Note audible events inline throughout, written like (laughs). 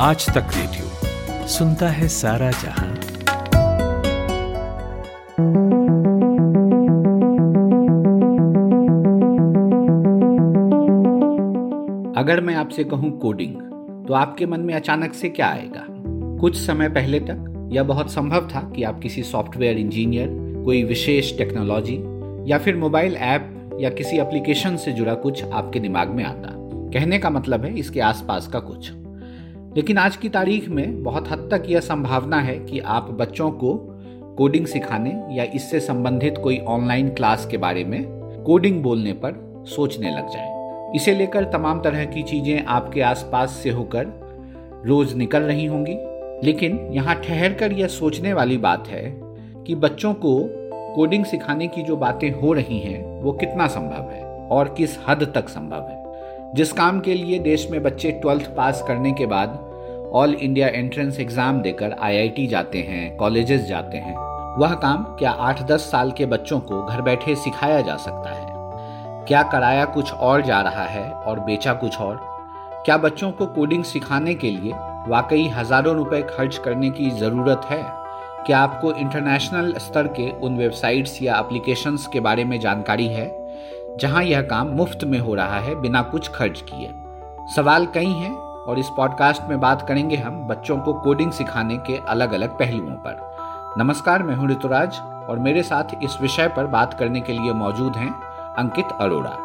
आज तक रेडियो सुनता है सारा जहाँ। अगर मैं आपसे कहूँ कोडिंग तो आपके मन में अचानक से क्या आएगा? कुछ समय पहले तक यह बहुत संभव था कि आप किसी सॉफ्टवेयर इंजीनियर, कोई विशेष टेक्नोलॉजी, या फिर मोबाइल ऐप, या किसी एप्लीकेशन से जुड़ा कुछ आपके दिमाग में आता। कहने का मतलब है इसके आसपास का कुछ। लेकिन आज की तारीख में बहुत हद तक यह संभावना है कि आप बच्चों को कोडिंग सिखाने या इससे संबंधित कोई ऑनलाइन क्लास के बारे में कोडिंग बोलने पर सोचने लग जाएँ। इसे लेकर तमाम तरह की चीज़ें आपके आसपास से होकर रोज निकल रही होंगी लेकिन यहाँ ठहर कर यह सोचने वाली बात है कि बच्चों को कोडिंग सिखाने की जो बातें हो रही हैं, वो कितना संभव है और किस हद तक संभव है जिस काम के लिए देश में बच्चे ट्वेल्थ पास करने के बाद ऑल इंडिया एंट्रेंस एग्ज़ाम देकर आईआईटी जाते हैं, कॉलेजेस जाते हैं, वह काम क्या आठ दस साल के बच्चों को घर बैठे सिखाया जा सकता है? क्या कराया कुछ और जा रहा है और बेचा कुछ और? क्या बच्चों को कोडिंग सिखाने के लिए वाकई हज़ारों रुपए खर्च करने की ज़रूरत है? क्या आपको इंटरनेशनल स्तर के उन वेबसाइट्स या एप्लीकेशंस के बारे में जानकारी है? जहाँ यह काम मुफ़्त में हो रहा है बिना कुछ खर्च किए। सवाल कई हैं और इस पॉडकास्ट में बात करेंगे हम बच्चों को कोडिंग सिखाने के अलग अलग पहलुओं पर। नमस्कार, मैं हूँ ऋतुराज और मेरे साथ इस विषय पर बात करने के लिए मौजूद हैं अंकित अरोड़ा।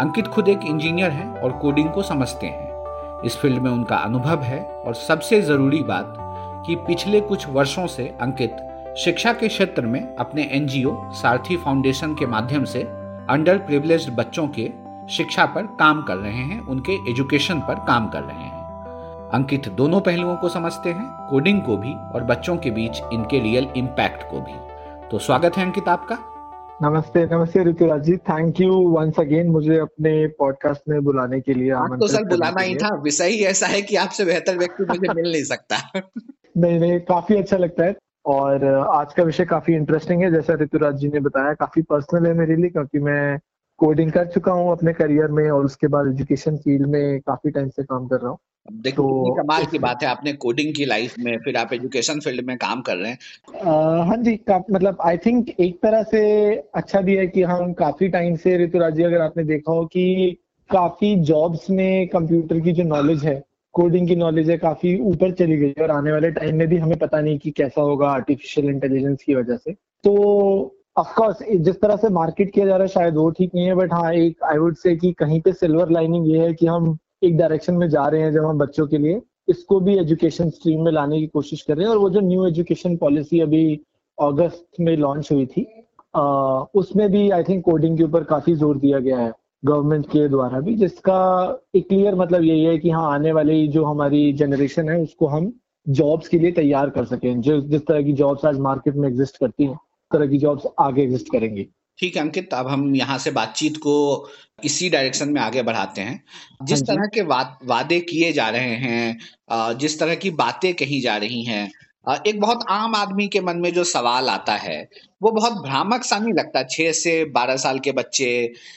अंकित खुद एक इंजीनियर हैं और कोडिंग को समझते हैं। इस फ़ील्ड में उनका अनुभव है और सबसे ज़रूरी बात कि पिछले कुछ वर्षों से अंकित शिक्षा के क्षेत्र में अपने एनजीओ, सारथी फाउंडेशन के माध्यम से अंडर प्रिविलेज बच्चों के शिक्षा पर काम कर रहे हैं उनके एजुकेशन पर काम कर रहे हैं। अंकित दोनों पहलुओं को समझते हैं कोडिंग को भी और बच्चों के बीच इनके रियल इम्पैक्ट को भी। तो स्वागत है अंकित आपका। नमस्ते नमस्ते Rituraj ji thank you once again मुझे अपने पॉडकास्ट में बुलाने के लिए तो सर बुलाना ही था विषय ही ऐसा है कि आपसे बेहतर व्यक्ति मुझे मिल नहीं सकता। (laughs) नहीं नहीं काफ़ी अच्छा लगता है। और आज का विषय काफ़ी इंटरेस्टिंग है जैसा ऋतुराज जी ने बताया काफ़ी पर्सनल है मेरे लिए क्योंकि मैं कोडिंग कर चुका हूँ अपने करियर में और उसके बाद एजुकेशन फ़ील्ड में काफ़ी टाइम से काम कर रहा हूँ। देखो तो, कमाल की बात है आपने कोडिंग की लाइफ में फिर आप एजुकेशन फ़ील्ड में काम कर रहे हैं। हाँ जी मतलब आई थिंक एक तरह से अच्छा भी है कि हम काफ़ी टाइम से ऋतुराज जी अगर आपने देखा हो कि काफ़ी जॉब्स में कंप्यूटर की जो नॉलेज है कोडिंग की नॉलेज है काफ़ी ऊपर चली गई है और आने वाले टाइम में भी हमें पता नहीं कि कैसा होगा आर्टिफिशियल इंटेलिजेंस की वजह से। तो ऑफकोर्स जिस तरह से मार्केट किया जा रहा है शायद वो ठीक नहीं है बट हाँ एक आई वुड से कि कहीं पे सिल्वर लाइनिंग ये है कि हम एक डायरेक्शन में जा रहे हैं जब हम बच्चों के लिए इसको भी एजुकेशन स्ट्रीम में लाने की कोशिश कर रहे हैं। और वो जो न्यू एजुकेशन पॉलिसी अभी अगस्त में लॉन्च हुई थी आ, उसमें भी आई थिंक कोडिंग के ऊपर काफ़ी ज़ोर दिया गया है। गवर्नमेंट के द्वारा भी जिसका एक क्लियर मतलब यही है कि हाँ आने वाली जो हमारी जनरेशन है उसको हम जॉब्स के लिए तैयार कर सकें। जो जिस तरह की जॉब्स आज मार्केट में एग्जिस्ट करती हैं तरह की जॉब्स आगे एग्जिस्ट करेंगी। ठीक है अंकित अब हम यहाँ से बातचीत को इसी डायरेक्शन में आगे बढ़ाते हैं। जिस हाँ तरह के वा, वादे किए जा रहे हैं जिस तरह की बातें कही जा रही हैं एक बहुत आम आदमी के मन में जो सवाल आता है वो बहुत भ्रामक सा नहीं लगता। छह से बारह साल के बच्चे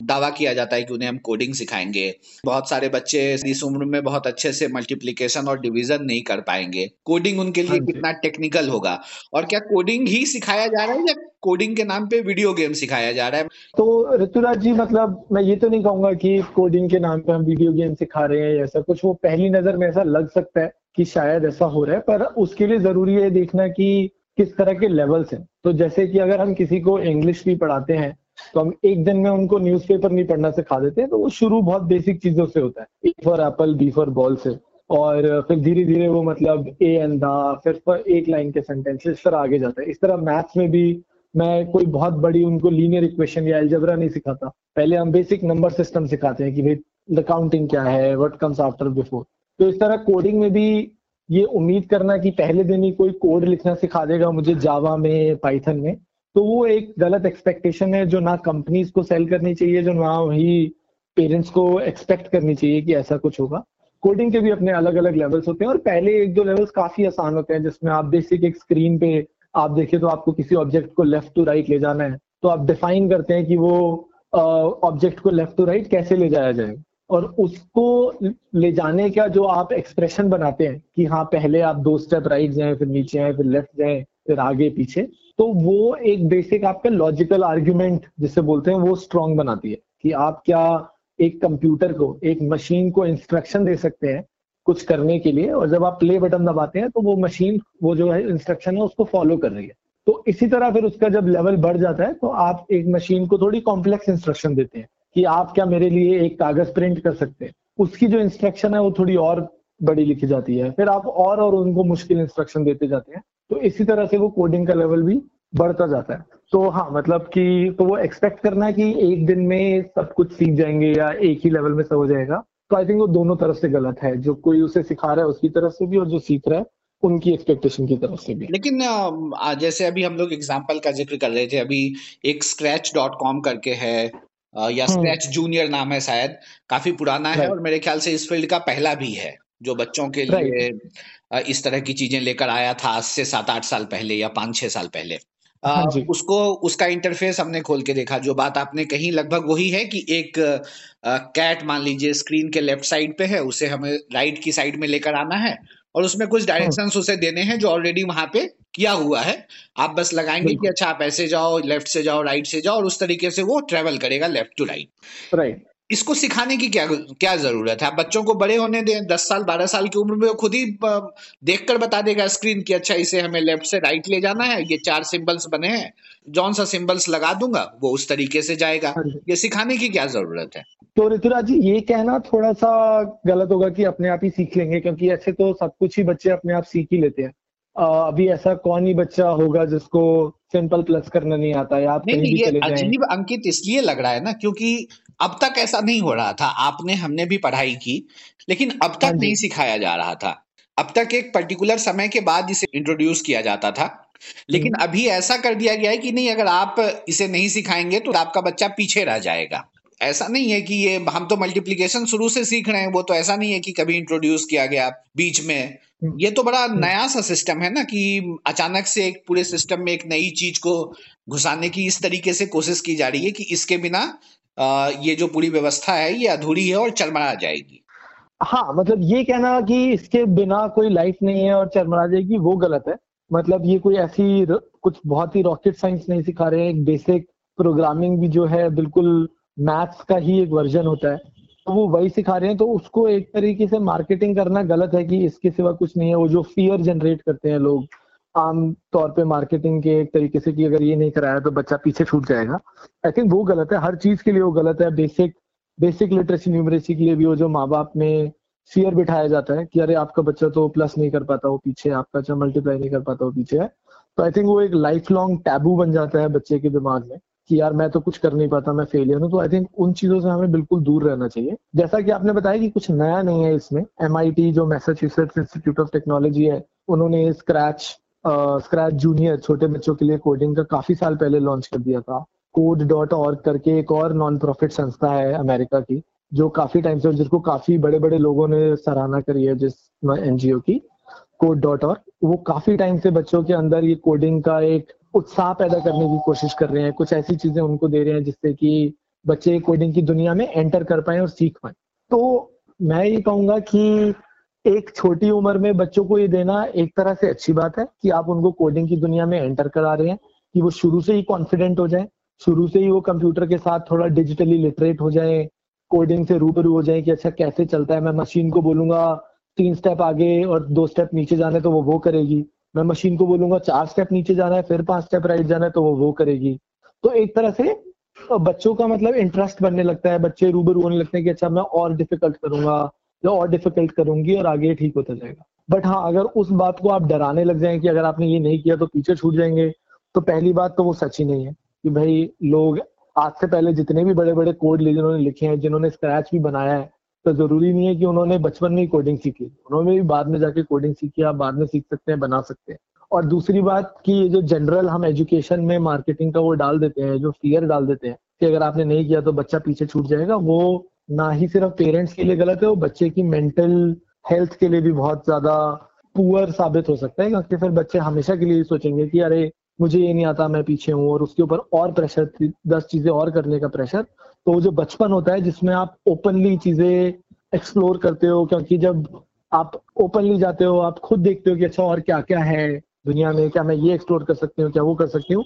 दावा किया जाता है कि उन्हें हम कोडिंग सिखाएँगे। बहुत सारे बच्चे इस उम्र में बहुत अच्छे से मल्टीप्लीकेशन और डिवीज़न नहीं कर पाएँगे। कोडिंग उनके लिए हाँ कितना टेक्निकल होगा? और क्या कोडिंग ही सिखाया जा रहा है या कोडिंग के नाम पे वीडियो गेम सिखाया जा रहा है? तो ऋतुराज जी मतलब मैं ये तो नहीं कहूँगा कि कोडिंग के नाम पे हम वीडियो गेम सिखा रहे हैं ऐसा कुछ। वो पहली नज़र में ऐसा लग सकता है। कि शायद ऐसा हो रहा है, पर उसके लिए ज़रूरी है देखना कि किस तरह के लेवल्स हैं। तो जैसे कि अगर हम किसी को इंग्लिश भी पढ़ाते हैं तो हम एक दिन में उनको न्यूज़पेपर नहीं पढ़ना सिखा देते हैं तो वो शुरू बहुत बेसिक चीज़ों से होता है। A for apple B for ball से। और फिर धीरे धीरे वो मतलब ए एंड दा फिर एक लाइन के सेंटेंस इस तरह आगे जाता है। इस तरह मैथ्स में भी मैं कोई बहुत बड़ी उनको लीनियर इक्वेशन या एल्जबरा नहीं सिखाता। पहले हम बेसिक नंबर सिस्टम सिखाते हैं कि भाई द काउंटिंग क्या है व्हाट कम्स आफ्टर बिफोर तो इस तरह कोडिंग में भी ये उम्मीद करना कि पहले दिन ही कोई कोड लिखना सिखा देगा मुझे जावा में पाइथन में तो वो एक गलत एक्सपेक्टेशन है जो ना कंपनीज़ को सेल करनी चाहिए, जो ना वही पेरेंट्स को एक्सपेक्ट करनी चाहिए कि ऐसा कुछ होगा। कोडिंग के भी अपने अलग अलग लेवल्स होते हैं और पहले एक दो लेवल्स काफ़ी आसान होते हैं, जिसमें आप बेसिक एक स्क्रीन पे आप देखिए तो आपको किसी ऑब्जेक्ट को लेफ़्ट टू राइट ले जाना है तो आप डिफाइन करते हैं कि वो ऑब्जेक्ट को लेफ़्ट टू राइट कैसे ले जाया जाए। और उसको ले जाने का जो आप एक्सप्रेशन बनाते हैं कि हाँ पहले आप दो स्टेप राइट जाए, फिर नीचे आए, फिर लेफ़्ट जाए, फिर आगे, पीछे तो वो एक बेसिक आपका लॉजिकल आर्ग्यूमेंट जिसे बोलते हैं, वो स्ट्रॉन्ग बनाती है कि आप क्या एक कंप्यूटर को, एक मशीन को इंस्ट्रक्शन दे सकते हैं कुछ करने के लिए और जब आप प्ले बटन दबाते हैं तो वो मशीन वो जो है इंस्ट्रक्शन है, उसको फॉलो कर रही है। तो इसी तरह फिर उसका जब लेवल बढ़ जाता है तो आप एक मशीन को थोड़ी कॉम्प्लेक्स इंस्ट्रक्शन देते हैं। कि आप क्या मेरे लिए एक कागज़ प्रिंट कर सकते हैं? उसकी जो इंस्ट्रक्शन है, वो थोड़ी और बड़ी लिखी जाती है। फिर आप और और उनको मुश्किल इंस्ट्रक्शन देते जाते हैं। तो इसी तरह से वो कोडिंग का लेवल भी बढ़ता जाता है। तो हाँ मतलब कि तो वो एक्सपेक्ट करना है कि एक दिन में सब कुछ सीख जाएँगे या एक ही लेवल में सब हो जाएगा। तो आई थिंक वो दोनों तरफ़ से गलत है। जो कोई उसे सिखा रहा है, उसकी तरफ़ से भी और जो सीख रहा है, उनकी एक्सपेक्टेशन की तरफ़ से भी। लेकिन जैसे अभी हम लोग एग्ज़ाम्पल का ज़िक्र कर रहे थे, अभी एक स्क्रैच डॉट कॉम करके है या स्क्रैच हम्म। जूनियर नाम है शायद काफ़ी पुराना है और मेरे ख्याल से इस फ़ील्ड का पहला भी है जो बच्चों के लिए इस तरह की चीज़ें लेकर आया था आज से सात आठ साल पहले या पाँच छह साल पहले। हाँ उसको उसका इंटरफेस हमने खोल के देखा जो बात आपने कही लगभग वही है कि एक कैट मान लीजिए स्क्रीन के लेफ़्ट साइड पे है उसे हमें राइट की साइड में लेकर आना है और उसमें कुछ डायरेक्शन हाँ। उसे देने हैं जो ऑलरेडी वहाँ पे किया हुआ है। आप बस लगाएँगे कि अच्छा आप ऐसे जाओ लेफ़्ट से जाओ राइट से जाओ और उस तरीके से वो ट्रेवल करेगा लेफ़्ट टू राइट राइट इसको सिखाने की क्या क्या ज़रूरत है? बच्चों को बड़े होने दें दस साल बारह साल की उम्र में वो खुद ही देखकर बता देगा स्क्रीन की अच्छा इसे हमें लेफ़्ट से राइट ले जाना है ये चार सिंबल्स बने हैं जौन सा सिंबल्स लगा दूँगा वो उस तरीके से जाएगा। हाँ ये सिखाने की क्या ज़रूरत है? तो ऋतुराज जी ये कहना थोड़ा सा गलत होगा कि अपने आप ही सीख लेंगे क्योंकि ऐसे तो सब कुछ ही बच्चे अपने आप सीख ही लेते हैं। अभी ऐसा कौन ही बच्चा होगा जिसको सिंपल प्लस करना नहीं आता है आप नहीं, नहीं, ये अजीब अंकित इसलिए लग रहा है ना क्योंकि अब तक ऐसा नहीं हो रहा था आपने हमने भी पढ़ाई की लेकिन अब तक हाँ नहीं सिखाया जा रहा था अब तक एक पर्टिकुलर समय के बाद इसे इंट्रोड्यूस किया जाता था लेकिन हम्म। अभी ऐसा कर दिया गया है कि नहीं अगर आप इसे नहीं सिखाएँगे तो आपका बच्चा पीछे रह जाएगा ऐसा नहीं है कि ये हम तो मल्टीप्लीकेशन शुरू से सीख रहे हैं वो तो ऐसा नहीं है कि कभी इंट्रोड्यूस किया गया बीच में हम्म। ये तो बड़ा हम्म। नया सा सिस्टम है ना कि अचानक से एक पूरे सिस्टम में एक नई चीज़ को घुसाने की इस तरीके से कोशिश की जा रही है कि इसके बिना ये जो पूरी व्यवस्था है, ये अधूरी है और चरमरा जाएगी। हाँ मतलब ये कहना कि इसके बिना कोई लाइफ नहीं है और चरमरा जाएगी, वो गलत है। मतलब ये कोई ऐसी कुछ बहुत ही रॉकेट साइंस नहीं सिखा रहे हैं। एक बेसिक प्रोग्रामिंग भी जो है, बिल्कुल मैथ्स का ही एक वर्जन होता है। तो वो वही सिखा रहे हैं तो उसको एक तरीके से मार्केटिंग करना गलत है कि इसके सिवा कुछ नहीं है। वो जो फियर जनरेट करते हैं लोग आम तौर पे मार्केटिंग के एक तरीके से कि अगर ये नहीं कराया तो बच्चा पीछे छूट जाएगा। आई थिंक वो गलत है, हर चीज़ के लिए वो गलत है। बेसिक बेसिक लिटरेसी न्यूमरेसी के लिए भी वो जो माँ बाप में फियर बिठाया जाता है कि अरे आपका बच्चा तो प्लस नहीं कर पाता, वो पीछे आपका बच्चा मल्टीप्लाई नहीं कर पाता, वो पीछे है। तो आई थिंक वो एक लाइफ लॉन्ग टैबू बन जाता है बच्चे के दिमाग में कि यार मैं तो कुछ कर नहीं पाता, मैं फेलियर हूँ। तो आई थिंक उन चीज़ों से हमें बिल्कुल दूर रहना चाहिए। जैसा कि आपने बताया कि कुछ नया नहीं है इसमें। एमआईटी जो मैसाचुसेट्स इंस्टीट्यूट ऑफ़ टेक्नोलॉजी है, उन्होंने स्क्रैच स्क्रैच जूनियर छोटे बच्चों के लिए कोडिंग का काफ़ी साल पहले लॉन्च कर दिया था। कोड डॉट ऑर्ग करके एक और नॉन प्रॉफिट संस्था है अमेरिका की, जो काफ़ी टाइम से जिसको काफ़ी बड़े बड़े लोगों ने सराहना करी है जिस एनजीओ की कोड डॉट ऑर्ग वो काफ़ी टाइम से बच्चों के अंदर ये कोडिंग का एक उत्साह पैदा करने की कोशिश कर रहे हैं। कुछ ऐसी चीज़ें उनको दे रहे हैं जिससे कि बच्चे कोडिंग की दुनिया में एंटर कर पाए और सीख पाए। तो मैं ये कहूँगा कि एक छोटी उम्र में बच्चों को ये देना एक तरह से अच्छी बात है कि आप उनको कोडिंग की दुनिया में एंटर करा रहे हैं, कि वो शुरू से ही कॉन्फिडेंट हो जाए, शुरू से ही वो कंप्यूटर के साथ थोड़ा डिजिटली लिटरेट हो जाए कोडिंग से रूबरू हो जाए कि अच्छा कैसे चलता है, मैं मशीन को बोलूँगा तीन स्टेप आगे और दो स्टेप नीचे जाना है तो वो वो करेगी, मैं मशीन को बोलूँगा चार स्टेप नीचे जाना है, फिर पाँच स्टेप राइट जाना है तो वो वो करेगी। तो एक तरह से बच्चों का मतलब इंटरेस्ट बनने लगता है, बच्चे रूबरू होने लगते हैं कि अच्छा मैं और डिफ़िकल्ट करूँगा या और डिफ़िकल्ट करूँगी और आगे ठीक होता जाएगा। बट हाँ अगर उस बात को आप डराने लग जाए कि अगर आपने ये नहीं किया तो पीछे छूट जाएँगे तो पहली बात तो वो सच ही नहीं है कि भाई लोग आज से पहले जितने भी बड़े बड़े कोड जिन्होंने लिखे हैं, जिन्होंने स्क्रैच भी बनाया है तो ज़रूरी नहीं है कि उन्होंने बचपन में ही कोडिंग सीखी उन्होंने भी बाद में जाके कोडिंग सीखी आप बाद में सीख सकते हैं, बना सकते हैं। और दूसरी बात कि ये जो जनरल हम एजुकेशन में मार्केटिंग का वो डाल देते हैं, जो फियर डाल देते हैं कि अगर आपने नहीं किया तो बच्चा पीछे छूट जाएगा, वो ना ही सिर्फ़ पेरेंट्स के लिए गलत है, वो बच्चे की मेंटल हेल्थ के लिए भी बहुत ज़्यादा पुअर साबित हो सकता है, क्योंकि फिर बच्चे हमेशा के लिए सोचेंगे कि अरे, मुझे ये नहीं आता, मैं पीछे हूँ, और उसके ऊपर और प्रेशर दस चीज़ें और करने का प्रेशर तो जो बचपन होता है, जिसमें आप ओपनली चीज़ें एक्सप्लोर करते हो, क्योंकि जब आप ओपनली जाते हो, आप खुद देखते हो कि अच्छा और क्या क्या है दुनिया में, क्या मैं ये एक्सप्लोर कर सकती हूँ, क्या वो कर सकती हूँ,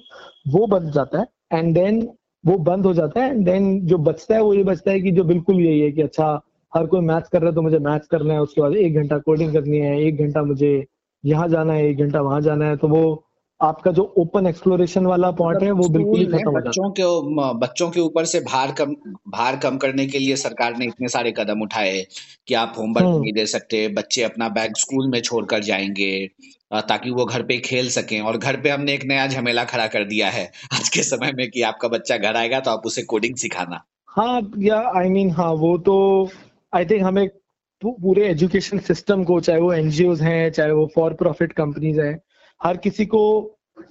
वो बन जाता है। एंड देन वो बंद हो जाता है एंड देन जो बचता है, वो ये बचता है कि जो बिल्कुल यही है कि अच्छा हर कोई मैथ कर रहा है तो मुझे मैथ करना है, उसके बाद एक घंटा कोडिंग करनी है, एक घंटा मुझे यहाँ जाना है, एक घंटा वहाँ जाना है तो वो आपका जो ओपन एक्सप्लोरेशन वाला पॉइंट है वो बिल्कुल ही खत्म बच्चों के बच्चों के ऊपर से भार कम भार कम करने के लिए सरकार ने इतने सारे कदम उठाए कि आप होमवर्क। नहीं दे सकते बच्चे अपना बैग स्कूल में छोड़कर जाएँगे ताकि वो घर पे खेल सकें। और घर पे हमने एक नया झमेला खड़ा कर दिया है आज के समय में कि आपका बच्चा घर आएगा तो आप उसे कोडिंग सिखाना। हाँ या आई मीन हाँ वो तो आई थिंक हमें पूरे एजुकेशन सिस्टम को चाहे वो एनजीओ हैं चाहे वो फॉर प्रॉफिट कंपनीज़ हैं हर किसी को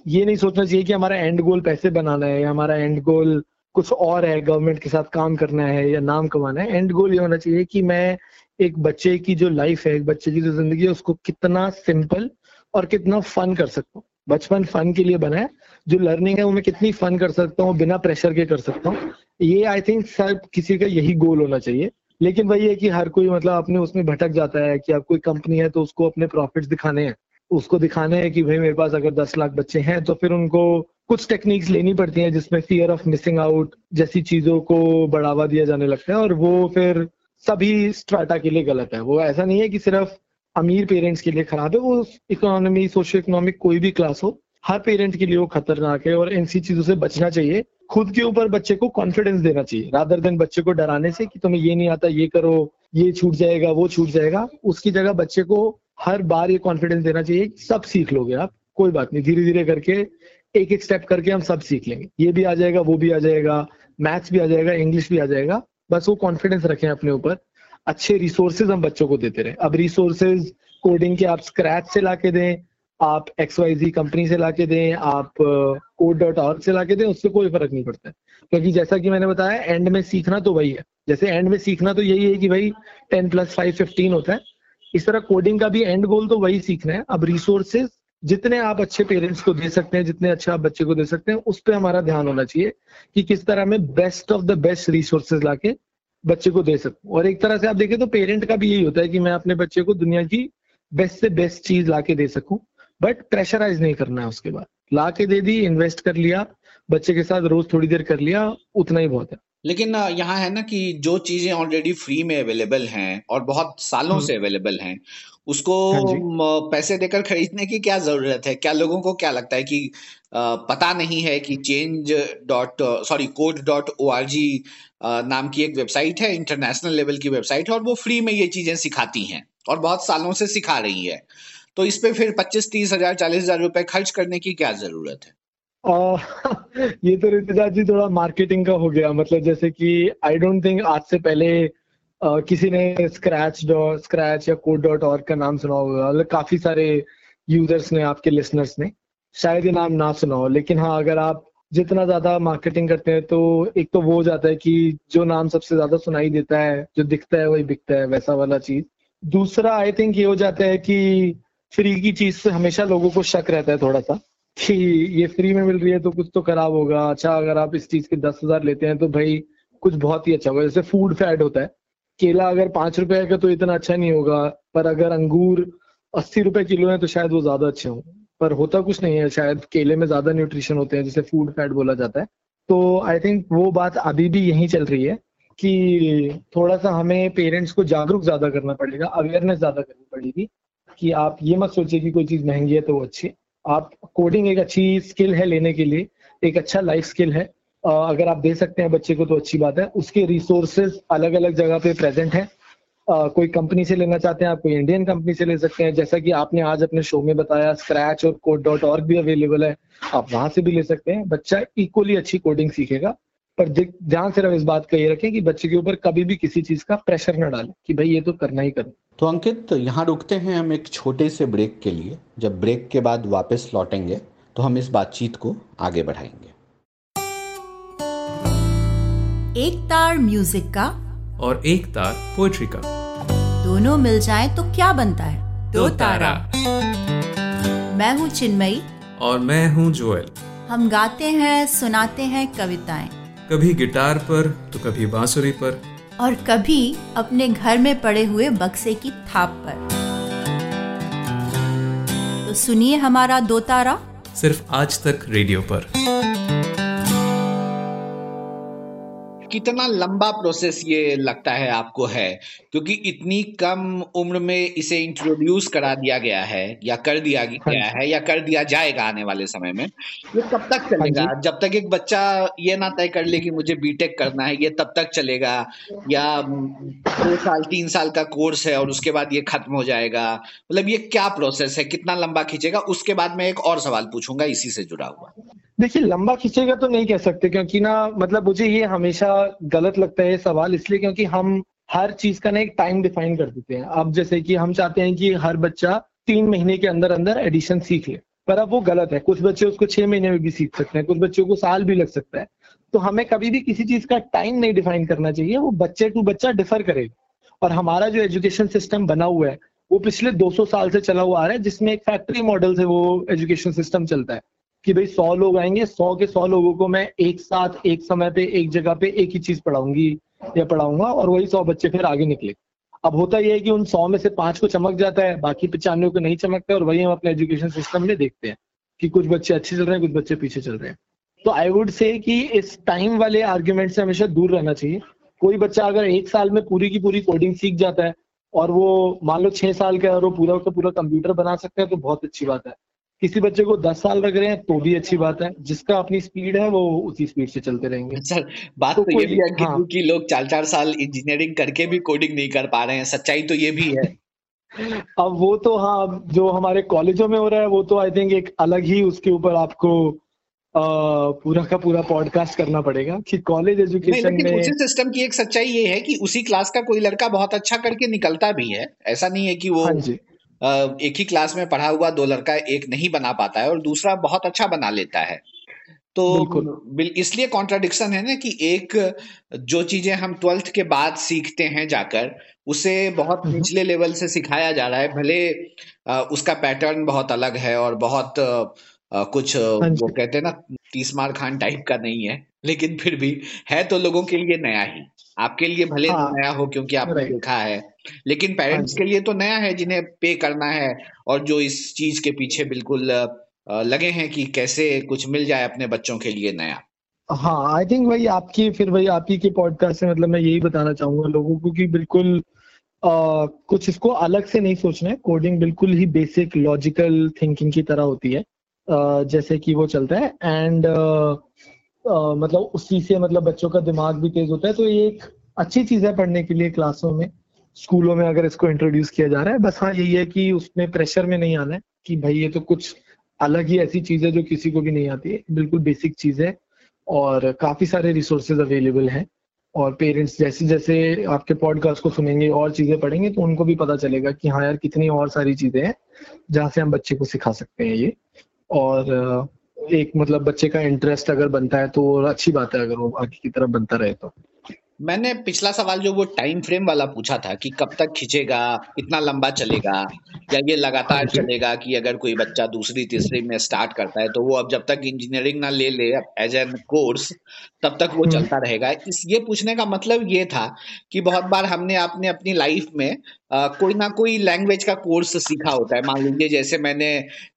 ये नहीं सोचना चाहिए कि हमारा एंड गोल पैसे बनाना है या हमारा एंड गोल कुछ और है गवर्नमेंट के साथ काम करना है या नाम कमाना है। एंड गोल ये होना चाहिए कि मैं एक बच्चे की जो लाइफ है, एक बच्चे की जो ज़िंदगी है, उसको कितना सिंपल और कितना फन कर सकता हूँ। बचपन फन के लिए बना है। जो लर्निंग है, वो मैं कितनी फन कर सकता हूँ, बिना प्रेशर के कर सकता हूँ। ये आई थिंक सर किसी का यही गोल होना चाहिए। लेकिन वही है कि हर कोई मतलब अपने उसमें भटक जाता है कि अब कोई कंपनी है तो उसको अपने प्रॉफिट्स दिखाने हैं। उसको दिखाने हैं कि भाई मेरे पास अगर दस लाख बच्चे हैं तो फिर उनको कुछ टेक्निक्स लेनी पड़ती हैं जिसमें फियर ऑफ़ मिसिंग आउट जैसी चीज़ों को बढ़ावा दिया जाने लगता है और वो फिर सभी स्ट्राटा के लिए गलत है। वो ऐसा नहीं है कि सिर्फ़ अमीर पेरेंट्स के लिए खराब है, वो इकोनॉमी सोशियो इकोनॉमिक कोई भी क्लास हो, हर पेरेंट के लिए वो खतरनाक है और ऐसी चीज़ों से बचना चाहिए। खुद के ऊपर बच्चे को कॉन्फिडेंस देना चाहिए रादर देन बच्चे को डराने से कि तुम्हें ये नहीं आता, ये करो, ये छूट जाएगा, वो छूट जाएगा, उसकी जगह बच्चे को हर बार ये कॉन्फिडेंस देना चाहिए सब सीख लोगे आप, कोई बात नहीं धीरे धीरे करके एक एक स्टेप करके हम सब सीख लेंगे। ये भी आ जाएगा, वो भी आ जाएगा मैथ्स भी आ जाएगा इंग्लिश भी आ जाएगा, बस वो कॉन्फिडेंस रखें अपने ऊपर। अच्छे रिसोर्सेज हम बच्चों को देते रहे। अब रिसोर्सेज कोडिंग के आप स्क्रैच से ला के दें, आप एक्स वाई जी कंपनी से ला के दें, आप कोड डॉट ऑर्ग से ला के दें, उससे कोई फ़र्क नहीं पड़ता। क्योंकि जैसा कि मैंने बताया एंड में सीखना तो वही है। जैसे एंड में सीखना तो यही है कि भाई टेन प्लस फाइव फिफ्टीन होता है। इस तरह कोडिंग का भी एंड गोल तो वही सीखना है। अब रिसोर्सेज जितने आप अच्छे पेरेंट्स को दे सकते हैं, जितने अच्छे आप बच्चे को दे सकते हैं, उस पर हमारा ध्यान होना चाहिए कि किस तरह में best of the best resources लाके बच्चे को दे सकूँ और एक तरह से आप देखें तो पेरेंट का भी यही होता है कि मैं अपने बच्चे को दुनिया की बेस्ट से बेस्ट चीज़ ला के दे सकूँ बट प्रेशराइज नहीं करना है उसके बाद। ला के दे दी इन्वेस्ट कर लिया, बच्चे के साथ रोज थोड़ी देर कर लिया, उतना ही बहुत है। लेकिन यहाँ है ना कि जो चीज़ें ऑलरेडी फ्री में अवेलेबल हैं और बहुत सालों हम्म। से अवेलेबल हैं उसको हाँ पैसे देकर खरीदने की क्या ज़रूरत है? क्या लोगों को क्या लगता है कि पता नहीं है कि change dot sorry code dot O R G नाम की एक वेबसाइट है इंटरनेशनल लेवल की वेबसाइट है और वो फ्री में ये चीज़ें सिखाती हैं और बहुत सालों से सिखा रही है। तो इस पे फिर पच्चीस तीस हज़ार चालीस हज़ार रुपए खर्च करने की क्या ज़रूरत है? (laughs) ये तो रितिजा जी थोड़ा मार्केटिंग का हो गया। मतलब जैसे कि आई डोंट थिंक आज से पहले uh, किसी ने स्क्रैच डॉट स्क्रैच या कोड डॉट और का नाम सुना होगा। मतलब काफ़ी सारे यूज़र्स ने आपके लिसनर्स ने शायद ये नाम ना सुना हो। लेकिन हाँ अगर आप जितना ज़्यादा मार्केटिंग करते हैं तो एक तो वो हो जाता है कि जो नाम सबसे ज़्यादा सुनाई देता है जो दिखता है वही बिकता है वैसा वाला चीज़। दूसरा आई थिंक ये हो जाता है कि फ्री की चीज़ से हमेशा लोगों को शक रहता है थोड़ा सा। कि ये फ्री में मिल रही है तो कुछ तो खराब होगा। अच्छा अगर आप इस चीज़ के दस हज़ार लेते हैं तो भाई कुछ बहुत ही अच्छा होगा। जैसे फ़ूड फैट होता है। केला अगर पाँच रुपए का तो इतना अच्छा नहीं होगा। पर अगर अंगूर अस्सी रुपए किलो है तो शायद वो ज़्यादा अच्छे हों। पर होता कुछ नहीं है। शायद केले में ज़्यादा न्यूट्रिशन होते हैं, जिसे फ़ूड फैट बोला जाता है। तो आई थिंक वो बात अभी भी यही चल रही है कि थोड़ा सा हमें पेरेंट्स को जागरूक ज़्यादा करना पड़ेगा अवेयरनेस ज़्यादा करनी पड़ेगी कि आप ये मत सोचिए कि कोई चीज़ महँगी है तो वो अच्छी आप कोडिंग एक अच्छी स्किल है लेने के लिए, एक अच्छा लाइफ स्किल है। अगर आप दे सकते हैं बच्चे को तो अच्छी बात है। उसके रिसोर्सेज अलग अलग जगह पे प्रेजेंट है। कोई कंपनी से लेना चाहते हैं, आप कोई इंडियन कंपनी से ले सकते हैं। जैसा कि आपने आज अपने शो में बताया स्क्रैच और कोड डॉट ऑर्ग भी अवेलेबल है। आप वहाँ से भी ले सकते हैं। बच्चा इक्वली अच्छी कोडिंग सीखेगा। पर ध्यान सिर्फ़ इस बात का ये रखें कि बच्चे के ऊपर कभी भी किसी चीज़ का प्रेशर ना डालें कि भाई ये तो करना ही करना तो अंकित यहाँ रुकते हैं हम एक छोटे से ब्रेक के लिए। जब ब्रेक के बाद वापस लौटेंगे तो हम इस बातचीत को आगे बढ़ाएँगे। एक तार म्यूज़िक का और एक तार पोएट्री का। दोनों मिल जाए तो क्या बनता है? दो तारा। मैं हूँ चिन्मयी। और मैं हूँ जोएल। हम गाते हैं सुनाते हैं कविताएँ। कभी गिटार पर तो कभी बांसुरी पर। और कभी अपने घर में पड़े हुए बक्से की थाप पर। तो सुनिए हमारा दो तारा। सिर्फ़ आज तक रेडियो पर। कितना लंबा प्रोसेस ये लगता है आपको है? क्योंकि इतनी कम उम्र में इसे इंट्रोड्यूस करा दिया गया है या कर दिया गया हाँ है या कर दिया जाएगा आने वाले समय में ये कब तक चलेगा। हाँ जब तक एक बच्चा ये ना तय कर ले कि मुझे बीटेक करना है ये तब तक चलेगा। या दो साल तीन साल का कोर्स है और उसके बाद ये खत्म हो जाएगा। मतलब ये क्या प्रोसेस है? कितना लंबा खींचेगा? उसके बाद मैं एक और सवाल पूछूँगा इसी से जुड़ा हुआ। देखिए, लंबा खींचेगा तो नहीं कह सकते, क्योंकि ना मतलब मुझे ये हमेशा गलत लगता है सवाल, इसलिए क्योंकि हम हर चीज़ का ना एक टाइम डिफाइन कर देते हैं। अब जैसे कि हम चाहते हैं कि हर बच्चा तीन महीने के अंदर अंदर एडिशन सीख ले, पर अब वो गलत है। कुछ बच्चे उसको छह महीने में भी सीख सकते हैं, कुछ बच्चों को साल भी लग सकता है। तो हमें कभी भी किसी चीज़ का टाइम नहीं डिफाइन करना चाहिए, वो बच्चे टू बच्चा डिफर करेगा। और हमारा जो एजुकेशन सिस्टम बना हुआ है, वो पिछले 200 साल से चला हुआ आ रहा है, जिसमें एक फैक्ट्री मॉडल से वो एजुकेशन सिस्टम चलता है। कि भाई सौ लोग आएँगे, सौ के सौ लोगों को मैं एक साथ, एक समय पे, एक जगह पे, एक ही चीज़ पढ़ाऊँगी या पढ़ाऊँगा और वही सौ बच्चे फिर आगे निकले। अब होता यह है कि उन सौ में से पाँच को चमक जाता है, बाकी पचानवे को नहीं चमकता और वही हम अपने एजुकेशन सिस्टम में देखते हैं कि कुछ बच्चे अच्छे चल रहे हैं, कुछ बच्चे पीछे चल रहे हैं। तो आई वुड से कि इस टाइम वाले आर्ग्यूमेंट से हमेशा दूर रहना चाहिए। कोई बच्चा अगर एक साल में पूरी की पूरी कोडिंग सीख जाता है और वो मान लो छह साल का और वो पूरा का पूरा कंप्यूटर बना सकता है तो बहुत अच्छी बात है। किसी बच्चे को दस साल लग रहे हैं तो भी अच्छी बात है। जिसका अपनी स्पीड है वो उसी स्पीड से चलते रहेंगे। (laughs) सर बात तो, तो ये भी है कि, हाँ, कि लोग चार चार साल इंजीनियरिंग करके भी कोडिंग नहीं कर पा रहे हैं सच्चाई तो ये भी है। (laughs) अब वो तो हाँ जो हमारे कॉलेजों में हो रहा है वो तो आई थिंक एक अलग ही उसके ऊपर आपको आ, पूरा का पूरा पॉडकास्ट करना पड़ेगा कि कॉलेज एजुकेशन में उसी सिस्टम की एक सच्चाई ये है कि उसी क्लास का कोई लड़का बहुत अच्छा करके निकलता भी है। ऐसा नहीं है कि वो हाँ जी। एक ही क्लास में पढ़ा हुआ दो लड़का एक नहीं बना पाता है और दूसरा बहुत अच्छा बना लेता है। तो इसलिए कॉन्ट्राडिक्शन है ना कि एक जो चीज़ें हम ट्वेल्थ के बाद सीखते हैं जाकर उसे बहुत हम्म। निचले लेवल से सिखाया जा रहा है। भले उसका पैटर्न बहुत अलग है और बहुत कुछ हाँ वो कहते हैं ना तीस मार खान टाइप का नहीं है लेकिन फिर भी है तो लोगों के लिए नया ही। आपके लिए भले हाँ, नया हो क्योंकि आपने देखा है। लेकिन पेरेंट्स हाँ के लिए तो नया है जिन्हें पे करना है और जो इस चीज़ के पीछे बिल्कुल लगे हैं कि कैसे कुछ मिल जाए अपने बच्चों के लिए नया। हाँ आई थिंक भाई आपकी फिर भाई आप ही के पॉडकास्ट से मतलब मैं यही बताना चाहूँगा लोगों को कि बिल्कुल आ, कुछ इसको अलग से नहीं सोचना है। कोडिंग बिल्कुल ही बेसिक लॉजिकल थिंकिंग की तरह होती है। आ, जैसे कि वो चलता है एंड मतलब उसी से मतलब बच्चों का दिमाग भी तेज होता है। तो ये एक अच्छी चीज़ है पढ़ने के लिए क्लासों में। स्कूलों में अगर इसको इंट्रोड्यूस किया जा रहा है, बस हाँ यही है कि उसमें प्रेशर में नहीं आना है कि भाई ये तो कुछ अलग ही ऐसी चीज़ है जो किसी को भी नहीं आती है। बिल्कुल बेसिक चीज़ है और काफ़ी सारे रिसोर्सेज अवेलेबल हैं और पेरेंट्स जैसे जैसे आपके पॉडकास्ट को सुनेंगे, और चीज़ें पढ़ेंगे तो उनको भी पता चलेगा कि हाँ यार, कितनी और सारी चीज़ें हैं जहाँ से हम बच्चे को सिखा सकते हैं ये। और, एक मतलब बच्चे का इंटरेस्ट अगर बनता है तो अच्छी बात है अगर वो आगे की तरफ़ बनता रहे तो। मैंने पिछला सवाल जो वो टाइम फ्रेम वाला पूछा था कि कब तक खींचेगा इतना लंबा चलेगा या ये लगातार हाँ चलेगा कि अगर कोई बच्चा दूसरी तीसरी में स्टार्ट करता है तो वो अब जब तक इंजीनियरिंग ना ले ले एज एन कोर्स तब तक वो हम्म। चलता रहेगा इस ये पूछने का मतलब ये था कि बहुत बार हमने आपने अपनी लाइफ में कोई ना कोई लैंग्वेज का कोर्स सीखा होता है। मान लीजिए जैसे मैंने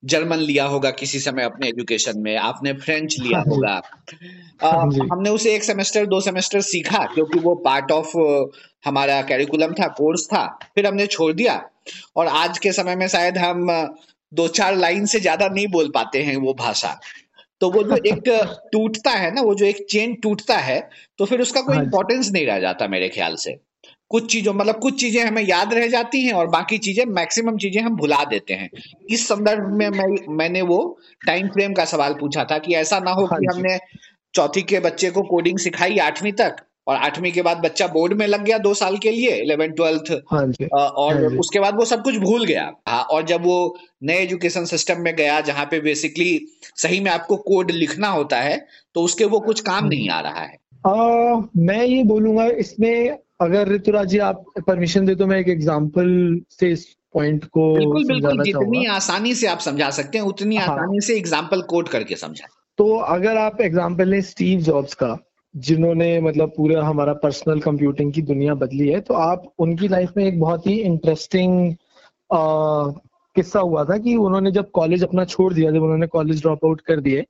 जर्मन लिया होगा किसी समय अपने एजुकेशन में आपने फ्रेंच लिया हाँ होगा। हाँ हमने उसे एक सेमेस्टर दो सेमेस्टर सीखा क्योंकि वो पार्ट ऑफ़ हमारा कैरिकुलम था कोर्स था। फिर हमने छोड़ दिया। और आज के समय में शायद हम दो चार लाइन से ज़्यादा नहीं बोल पाते हैं वो भाषा। तो वो जो एक टूटता है ना वो जो एक चेन टूटता है तो फिर उसका कोई इंपॉर्टेंस हाँ नहीं रह जाता मेरे ख्याल से। कुछ चीज़ों मतलब कुछ चीज़ें हमें याद रह जाती हैं और बाकी चीज़ें मैक्सिमम चीज़ें हम भुला देते हैं। इस संदर्भ में मैं मैंने वो टाइम फ्रेम का सवाल पूछा था कि ऐसा ना हो हाँ कि हमने चौथी के बच्चे को कोडिंग सिखाई आठवीं तक और आठवीं के बाद बच्चा बोर्ड में लग गया दो साल के लिए इलेवन ट्वेल्थ हाँ और हाँ उसके बाद वो सब कुछ भूल गया। हाँ और जब वो नए एजुकेशन सिस्टम में गया जहाँ पे बेसिकली सही में आपको कोड लिखना होता है तो उसके वो कुछ काम नहीं आ रहा है। आ, मैं ये बोलूँगा इसमें अगर ऋतुराज जी आप परमिशन दे तो मैं एक एग्जांपल से इस पॉइंट को बिल्कुल बिल्कुल जितनी आसानी से आप समझा सकते हैं उतनी हाँ, आसानी से एग्ज़ाम्पल कोड करके समझा तो अगर आप एग्ज़ाम्पल लें स्टीव जॉब्स का जिन्होंने मतलब पूरा हमारा पर्सनल कंप्यूटिंग की दुनिया बदली है तो आप उनकी लाइफ में एक बहुत ही इंटरेस्टिंग किस्सा हुआ था कि उन्होंने जब कॉलेज अपना छोड़ दिया जब उन्होंने कॉलेज ड्रॉप आउट कर दिए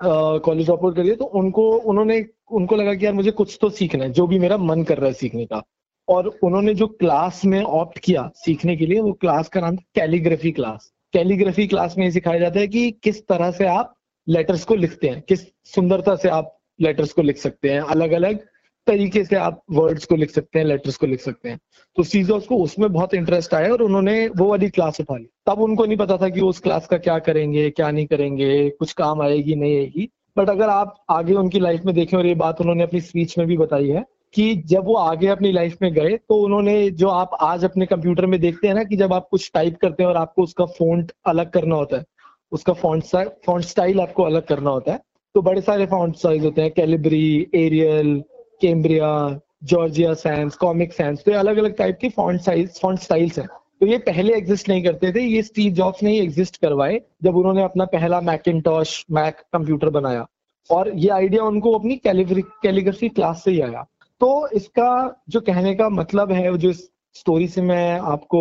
कॉलेज ड्रॉप आउट करिए तो उनको, उन्होंने, उनको लगा कि यार मुझे कुछ तो सीखना है, जो भी मेरा मन कर रहा है सीखने का। और उन्होंने जो क्लास में ऑप्ट किया सीखने के लिए, वो क्लास का नाम था कैलीग्राफी क्लास कैलीग्राफी क्लास में ये सिखाया जाता है कि किस तरह से आप लेटर्स को लिखते हैं, किस सुंदरता से आप लेटर्स को लिख सकते हैं अलग अलग तरीके से आप वर्ड्स को लिख सकते हैं लेटर्स को लिख सकते हैं। तो सीजर्स को उसमें बहुत इंटरेस्ट आया और उन्होंने वो वाली क्लास उठा ली। तब उनको नहीं पता था कि उस क्लास का क्या करेंगे, क्या नहीं करेंगे, कुछ काम आएगी, नहीं आएगी। बट अगर आप आगे उनकी लाइफ में देखें और ये बात उन्होंने अपनी स्पीच में भी बताई है कि जब वो आगे अपनी लाइफ में गए तो उन्होंने जो आप आज अपने कंप्यूटर में देखते हैं ना कि जब आप कुछ टाइप करते हैं और आपको उसका फॉन्ट अलग करना होता है, उसका फॉन्ट फॉन्ट स्टाइल आपको अलग करना होता है तो बड़े सारे फॉन्ट साइज़ होते हैं Calibri Arial Cambria Georgia sans comic sans तो ये अलग अलग टाइप की फॉन्ट साइज़ फॉन्ट स्टाइल्स हैं। तो ये पहले एग्जिस्ट नहीं करते थे, ये स्टीव जॉब्स ने ही एग्जिस्ट करवाए, जब उन्होंने अपना पहला मैकिनटॉश मैक कंप्यूटर बनाया। और ये आइडिया उनको अपनी कैलीग्राफी क्लास से ही आया। तो इसका जो कहने का मतलब है, जो स्टोरी से मैं आपको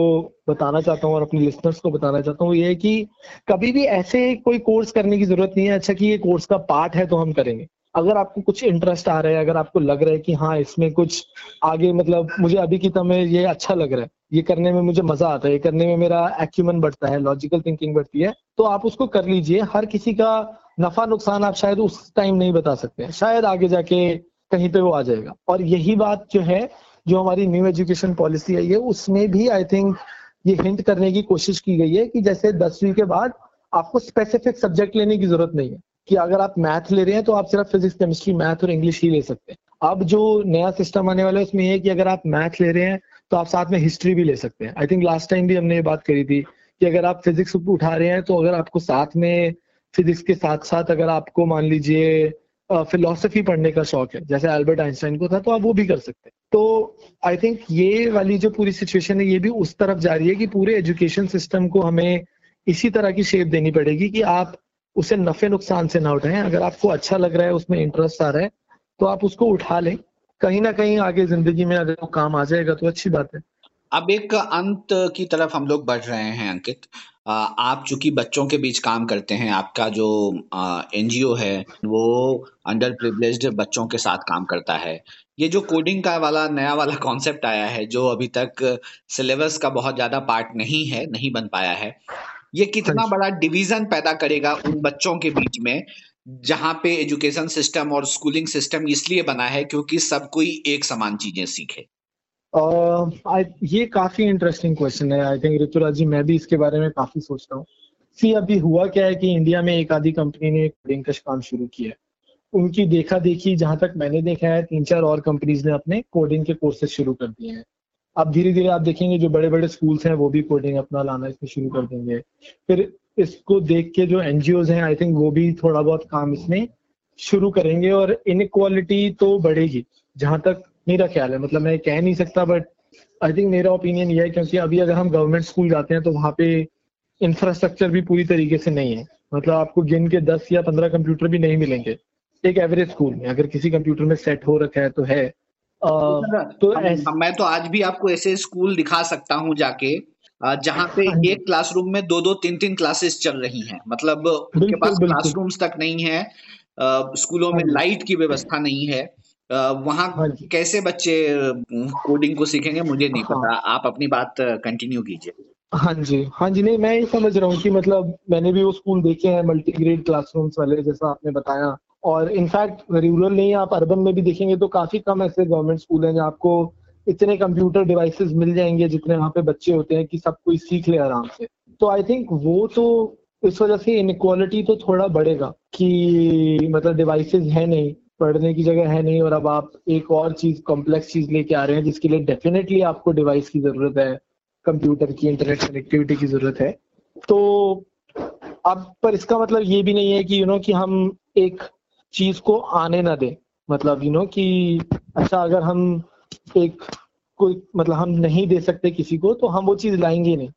बताना चाहता हूँ और अपने लिसनर्स को बताना चाहता हूँ, ये है कि कभी भी ऐसे कोई कोर्स करने की ज़रूरत नहीं है। अच्छा कि ये कोर्स का पार्ट है तो हम करेंगे। अगर आपको कुछ इंटरेस्ट आ रहा है, अगर आपको लग रहा है कि हाँ इसमें कुछ आगे मतलब मुझे अभी की तरह ये अच्छा लग रहा है, ये करने में मुझे मज़ा आता है, ये करने में मेरा एक्यूमन बढ़ता है लॉजिकल थिंकिंग बढ़ती है तो आप उसको कर लीजिए। हर किसी का नफा नुकसान आप शायद उस टाइम नहीं बता सकते शायद आगे जाके कहीं पे वो आ जाएगा। और यही बात जो है, जो हमारी न्यू एजुकेशन पॉलिसी आई है, उसमें भी आई थिंक ये हिंट करने की कोशिश की गई है कि जैसे दसवीं के बाद आपको स्पेसिफिक सब्जेक्ट लेने की ज़रूरत नहीं है। कि अगर आप मैथ ले रहे हैं तो आप सिर्फ़ फिजिक्स केमिस्ट्री मैथ और इंग्लिश ही ले सकते हैं। अब जो नया सिस्टम आने वाला है, उसमें ये कि अगर आप मैथ ले रहे हैं तो आप साथ में हिस्ट्री भी ले सकते हैं। आई थिंक लास्ट टाइम भी हमने ये बात करी थी कि अगर आप फिजिक्स उठा रहे हैं तो अगर आपको साथ में फिजिक्स के साथ साथ अगर आपको मान लीजिए फिलोसफी पढ़ने का शौक है, जैसे अल्बर्ट आइंस्टाइन को था तो आप वो भी कर सकते हैं। तो आई थिंक ये वाली जो पूरी सिचुएशन है, ये भी उस तरफ़ जा रही है कि पूरे एजुकेशन सिस्टम को हमें इसी तरह की शेप देनी पड़ेगी कि आप उसे नफे नुकसान से ना उठाएँ। अगर आपको अच्छा लग रहा है, उसमें इंटरेस्ट आ रहा है तो आप उसको उठा लें। कहीं ना कहीं आगे ज़िंदगी में अगर वो काम आ जाएगा तो अच्छी बात है। अब एक अंत की तरफ़ हम लोग बढ़ रहे हैं, अंकित। आप चूँकि बच्चों के बीच काम करते हैं, आपका जो एनजीओ है, वो अंडर प्रिविलेज्ड बच्चों के साथ काम करता है। ये जो कोडिंग का वाला, नया वाला कॉन्सेप्ट आया है, जो अभी तक सिलेबस का बहुत ज़्यादा पार्ट नहीं है, नहीं बन पाया है ये कितना हाँ बड़ा डिवीज़न पैदा करेगा उन बच्चों के बीच में जहाँ पे एजुकेशन सिस्टम और स्कूलिंग सिस्टम इसलिए बना है क्योंकि सब कोई एक समान चीज़ें सीखे। uh, ये काफ़ी इंटरेस्टिंग क्वेश्चन है। आई थिंक ऋतुराज जी मैं भी इसके बारे में काफ़ी सोचता हूँ। सी अभी हुआ क्या है कि इंडिया में एक आधी कंपनी ने कोडिंग काम शुरू किया है। उनकी देखा देखी जहाँ तक मैंने देखा है तीन चार और कंपनीज़ ने अपने कोडिंग के कोर्सेज शुरू कर दिए हैं। अब धीरे धीरे आप देखेंगे जो बड़े बड़े स्कूल्स हैं, वो भी कोडिंग अपना लाना इसमें शुरू कर देंगे। फिर इसको देख के जो एनजीओ हैं आई थिंक वो भी थोड़ा बहुत काम इसमें शुरू करेंगे और इनक्वालिटी तो बढ़ेगी, जहाँ तक मेरा ख्याल है। मतलब मैं कह नहीं सकता बट आई थिंक मेरा ओपिनियन ये है क्योंकि अभी अगर हम गवर्नमेंट स्कूल जाते हैं तो वहाँ पे इंफ्रास्ट्रक्चर भी पूरी तरीके से नहीं है। मतलब आपको गिन के दस या पंद्रह कंप्यूटर भी नहीं मिलेंगे। एक एवरेज स्कूल में अगर किसी कंप्यूटर में सेट हो रखा है तो है। तो हम, मैं तो आज भी आपको ऐसे स्कूल दिखा सकता हूँ जाके जहाँ पे हाँ एक क्लासरूम में दो दो तीन तीन क्लासेस चल रही हैं। मतलब उनके पास क्लासरूम्स तक नहीं है स्कूलों में लाइट हाँ की व्यवस्था नहीं है। वहाँ हाँ कैसे बच्चे कोडिंग को सीखेंगे मुझे नहीं पता। आप अपनी बात कंटिन्यू कीजिए। हाँ जी। हाँ जी नहीं मैं ये समझ रहा हूँ कि मतलब मैंने भी वो स्कूल देखे हैं मल्टी ग्रेड क्लासरूम्स वाले जैसा आपने बताया। और इनफैक्ट रूरल नहीं आप अर्बन में भी देखेंगे तो काफ़ी कम ऐसे गवर्नमेंट स्कूल हैं जहाँ आपको इतने कंप्यूटर डिवाइसेस मिल जाएँगे जितने वहाँ पे बच्चे होते हैं कि सब कोई सीख ले आराम से। तो आई थिंक वो तो इस वजह से इनक्वालिटी तो थोड़ा बढ़ेगा कि मतलब डिवाइसेस है नहीं पढ़ने की जगह है नहीं और अब आप एक और चीज़ कॉम्प्लेक्स चीज़ लेके आ रहे हैं जिसके लिए डेफिनेटली आपको डिवाइस की ज़रूरत है कंप्यूटर की इंटरनेट कनेक्टिविटी की ज़रूरत है। तो अब पर इसका मतलब ये भी नहीं है कि यू you नो know, कि हम एक चीज़ को आने ना दे। मतलब यू नो कि अच्छा अगर हम एक कोई मतलब हम नहीं दे सकते किसी को तो हम वो चीज़ लाएँगे नहीं।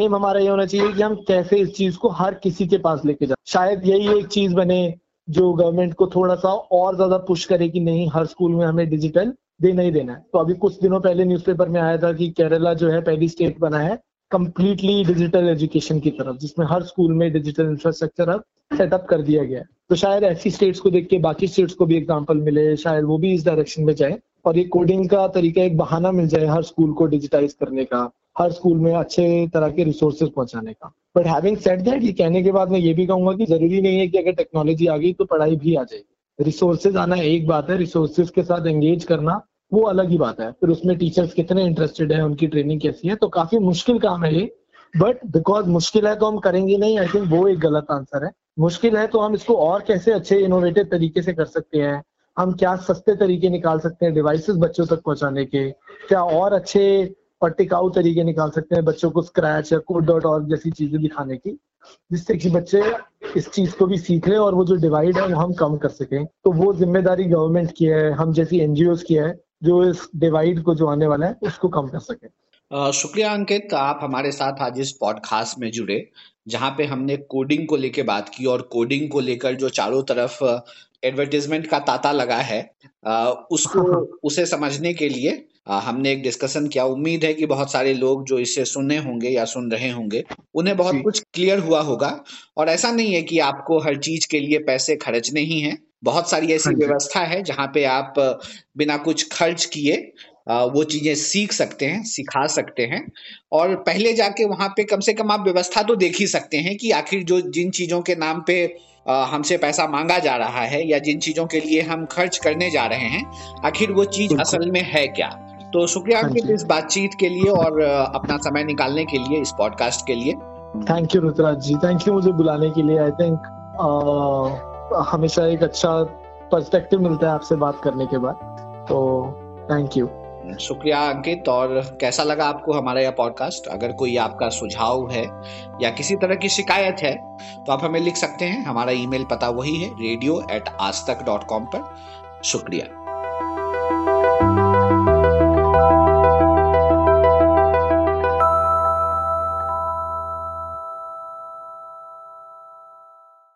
एम हमारा ये होना चाहिए कि हम कैसे इस चीज़ को हर किसी के पास लेके जाए। शायद यही एक चीज़ बने जो गवर्नमेंट को थोड़ा सा और ज़्यादा पुश करे कि नहीं, हर स्कूल में हमें डिजिटल देना ही देना है। तो अभी कुछ दिनों पहले न्यूज़पेपर में आया था कि केरला जो है, पहली स्टेट बना है कंप्लीटली डिजिटल एजुकेशन की तरफ़, जिसमें हर स्कूल में डिजिटल इंफ्रास्ट्रक्चर अब सेटअप कर दिया गया है। तो शायद ऐसी स्टेट्स को देख के बाकी स्टेट्स को भी एग्ज़ाम्पल मिले, शायद वो भी इस डायरेक्शन में जाए। और ये कोडिंग का तरीका, एक बहाना मिल जाए हर स्कूल को डिजिटाइज करने का, हर स्कूल में अच्छे तरह के रिसोर्सेज पहुँचाने का। बट हैविंग सेड दैट ये कहने के बाद मैं ये भी कहूँगा कि ज़रूरी नहीं है कि अगर टेक्नोलॉजी आ गई तो पढ़ाई भी आ जाएगी। रिसोर्सेज आना एक बात है रिसोर्सेज के साथ एंगेज करना वो अलग ही बात है। फिर उसमें टीचर्स कितने इंटरेस्टेड है, उनकी ट्रेनिंग कैसी है तो काफ़ी मुश्किल काम है ये। बट बिकॉज़ मुश्किल है तो हम करेंगे नहीं आई थिंक वो एक गलत आंसर है। मुश्किल है तो हम इसको और कैसे अच्छे इनोवेटिव तरीके से कर सकते हैं? हम क्या सस्ते तरीके निकाल सकते हैं डिवाइसेस बच्चों तक पहुँचाने के? क्या और अच्छे और टिकाऊ तरीके निकाल सकते हैं बच्चों को स्क्रैच या कोड डॉट और जैसी चीज़ें दिखाने की, जिससे कि बच्चे इस चीज़ को भी सीख लें और वो जो डिवाइड है वो हम कम कर सकें? तो वो ज़िम्मेदारी गवर्नमेंट की है, हम जैसी एनजीओ की है, जो इस डिवाइड को जो आने वाला है, उसको कम कर सके। शुक्रिया अंकित, आप हमारे साथ आज इस पॉडकास्ट में जुड़े। जहाँ पे हमने कोडिंग को लेकर बात की और कोडिंग को लेकर जो चारों तरफ़ एडवर्टीजमेंट का तांता लगा है उसको उसे समझने के लिए हमने एक डिस्कशन किया। उम्मीद है कि बहुत सारे लोग जो इसे सुने होंगे या सुन रहे होंगे उन्हें बहुत कुछ क्लियर हुआ होगा। और ऐसा नहीं है कि आपको हर चीज़ के लिए पैसे खर्चने ही हैं। बहुत सारी ऐसी हाँ व्यवस्था है जहाँ पे आप बिना कुछ खर्च किए वो चीज़ें सीख सकते हैं सिखा सकते हैं। और पहले जाके वहाँ पे कम से कम आप व्यवस्था तो देख ही सकते हैं कि आखिर जो जिन चीज़ों के नाम पे हमसे पैसा मांगा जा रहा है या जिन चीज़ों के लिए हम खर्च करने जा रहे हैं आखिर वो चीज़ असल में है क्या? तो शुक्रिया आपके इस बातचीत के लिए और अपना समय निकालने के लिए इस पॉडकास्ट के लिए। Thank you Rutraj ji thank you मुझे बुलाने के लिए। आई थिंक हमेशा एक अच्छा पर्सपेक्टिव मिलता है आपसे बात करने के बाद। तो थैंक यू शुक्रिया अंकित, और कैसा लगा आपको हमारा यह पॉडकास्ट अगर कोई आपका सुझाव है या किसी तरह की शिकायत है तो आप हमें लिख सकते हैं। हमारा ईमेल पता वही है रेडियो एट आज तक डॉट कॉम पर। शुक्रिया।